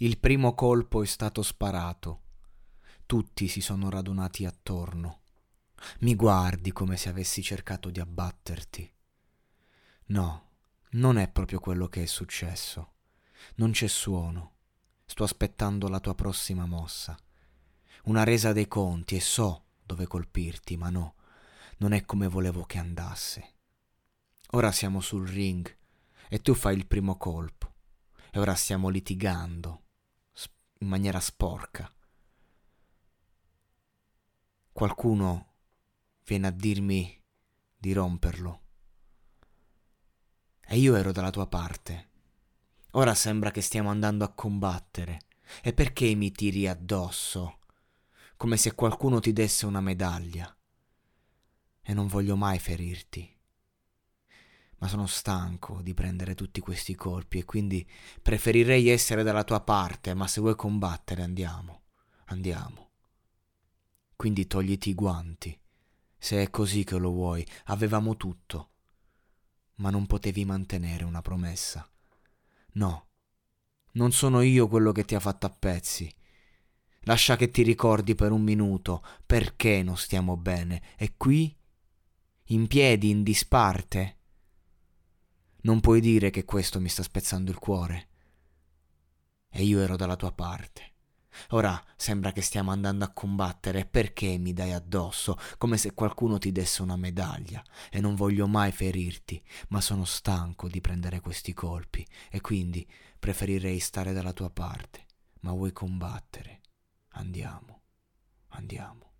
Il primo colpo è stato sparato. Tutti si sono radunati attorno. Mi guardi come se avessi cercato di abbatterti. No, non è proprio quello che è successo. Non c'è suono. Sto aspettando la tua prossima mossa. Una resa dei conti e so dove colpirti, ma no, non è come volevo che andasse. Ora siamo sul ring e tu fai il primo colpo e ora stiamo litigando in maniera sporca. Qualcuno viene a dirmi di romperlo. E io ero dalla tua parte. Ora sembra che stiamo andando a combattere. E perché mi tiri addosso? Come se qualcuno ti desse una medaglia. E non voglio mai ferirti. Ma sono stanco di prendere tutti questi colpi e quindi preferirei essere dalla tua parte, ma se vuoi combattere andiamo, andiamo. Quindi togliti i guanti. Se è così che lo vuoi, avevamo tutto. Ma non potevi mantenere una promessa. No, non sono io quello che ti ha fatto a pezzi. Lascia che ti ricordi per un minuto perché non stiamo bene. E qui, in piedi, in disparte, non puoi dire che questo mi sta spezzando il cuore. E io ero dalla tua parte. Ora sembra che stiamo andando a combattere perché mi dai addosso, come se qualcuno ti desse una medaglia, e non voglio mai ferirti, ma sono stanco di prendere questi colpi, e quindi preferirei stare dalla tua parte. Ma vuoi combattere? Andiamo, andiamo.